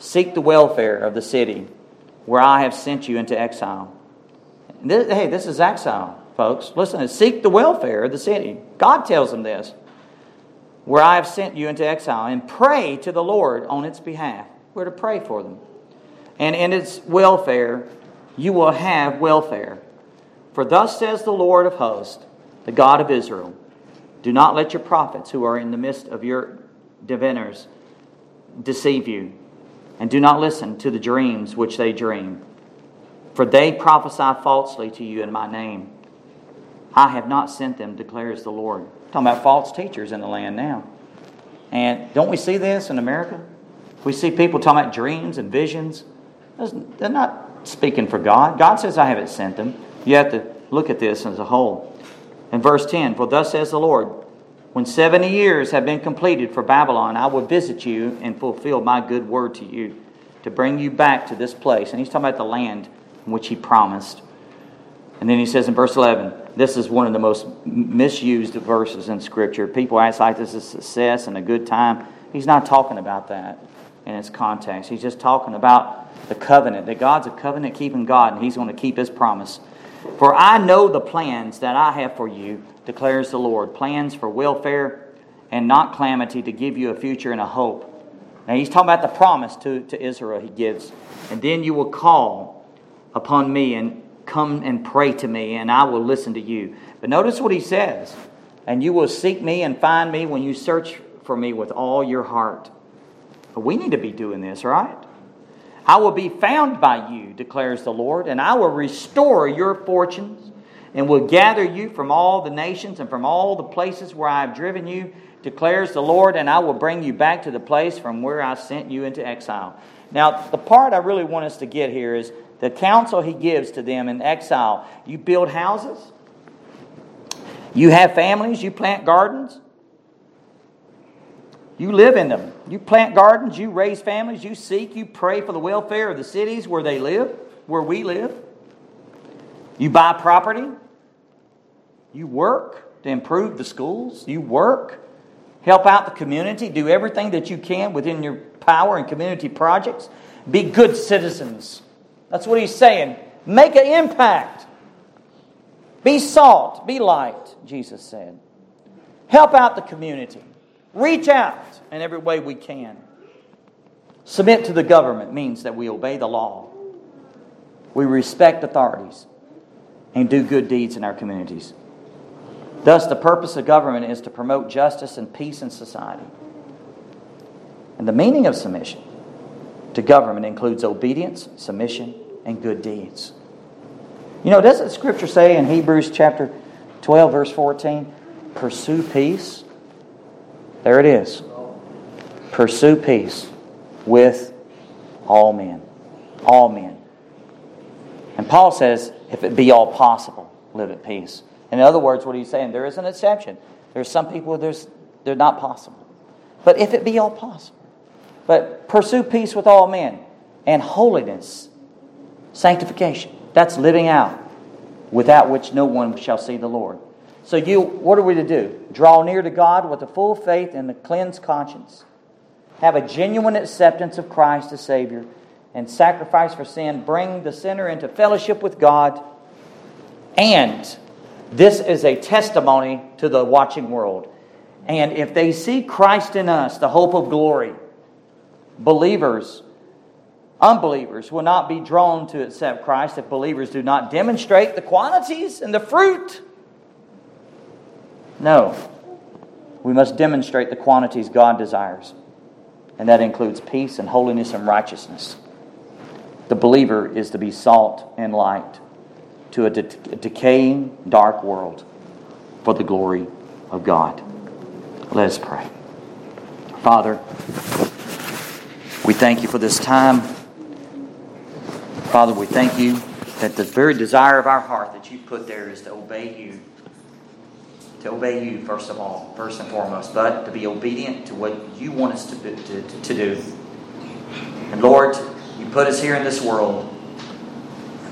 [SPEAKER 1] Seek the welfare of the city where I have sent you into exile. This, hey, this is exile, folks. Listen, seek the welfare of the city. God tells them this. Where I have sent you into exile, and pray to the Lord on its behalf. We're to pray for them. And in its welfare, you will have welfare. For thus says the Lord of hosts, the God of Israel Do not let your prophets who are in the midst of your diviners deceive you, and do not listen to the dreams which they dream. For they prophesy falsely to you in my name. I have not sent them, declares the Lord. I'm talking about false teachers in the land now. And don't we see this in America? We see people talking about dreams and visions. They're not speaking for God. God says, I haven't sent them. You have to look at this as a whole. In verse 10, for thus says the Lord, when 70 years have been completed for Babylon, I will visit you and fulfill my good word to you to bring you back to this place. And he's talking about the land in which he promised. And then he says in verse 11, this is one of the most misused verses in Scripture. People act like this is success and a good time. He's not talking about that in its context. He's just talking about the covenant, that God's a covenant keeping God, and he's going to keep his promise. For I know the plans that I have for you, declares the Lord plans for welfare and not calamity to give you a future and a hope. Now he's talking about the promise to, to Israel he gives. And then you will call upon me and come and pray to me, and I will listen to you. But notice what he says and you will seek me and find me when you search for me with all your heart. But we need to be doing this, right? I will be found by you, declares the Lord, and I will restore your fortunes and will gather you from all the nations and from all the places where I have driven you, declares the Lord, and I will bring you back to the place from where I sent you into exile. Now, the part I really want us to get here is the counsel he gives to them in exile. You build houses, you have families, you plant gardens, you live in them. You plant gardens, you raise families, you seek, you pray for the welfare of the cities where they live, where we live. You buy property. You work to improve the schools. You work, help out the community, do everything that you can within your power and community projects. Be good citizens. That's what he's saying. Make an impact. Be salt, be light, Jesus said. Help out the community. Reach out in every way we can. Submit to the government means that we obey the law, we respect authorities, and do good deeds in our communities. Thus, the purpose of government is to promote justice and peace in society. And the meaning of submission to government includes obedience, submission, and good deeds. You know, doesn't Scripture say in Hebrews chapter 12, verse 14, pursue peace? There it is. Pursue peace with all men. All men. And Paul says, if it be all possible, live at peace. In other words, what he's saying, there is an exception. There's some people there's they're not possible. But if it be all possible. But pursue peace with all men and holiness, sanctification. That's living out, without which no one shall see the Lord. So you what are we to do? Draw near to God with a full faith and a cleansed conscience have a genuine acceptance of Christ as Savior and sacrifice for sin, bring the sinner into fellowship with God. And this is a testimony to the watching world. And if they see Christ in us, the hope of glory, believers, unbelievers, will not be drawn to accept Christ if believers do not demonstrate the qualities and the fruit. No. We must demonstrate the quantities God desires, and that includes peace and holiness and righteousness. The believer is to be salt and light to a, de- a decaying, dark world for the glory of God. Let us pray. Father, we thank you for this time. Father, we thank you that the very desire of our heart that you put there is to obey you. To obey you, first of all, first and foremost, but to be obedient to what you want us to, to, to do. And Lord, you put us here in this world.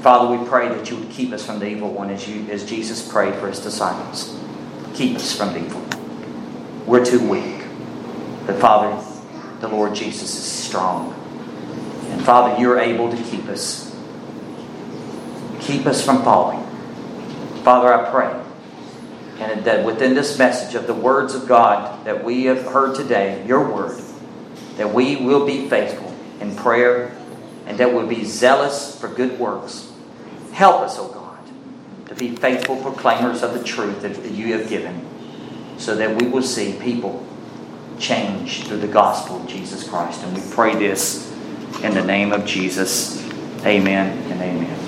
[SPEAKER 1] Father, we pray that you would keep us from the evil one as, you, as Jesus prayed for his disciples. Keep us from the evil one. We're too weak. But Father, the Lord Jesus is strong. And Father, you're able to keep us. Keep us from falling. Father, I pray and that within this message of the words of God that we have heard today, your word, that we will be faithful in prayer and that we'll be zealous for good works. Help us, O oh God, to be faithful proclaimers of the truth that you have given so that we will see people change through the gospel of Jesus Christ. And we pray this in the name of Jesus. Amen and amen.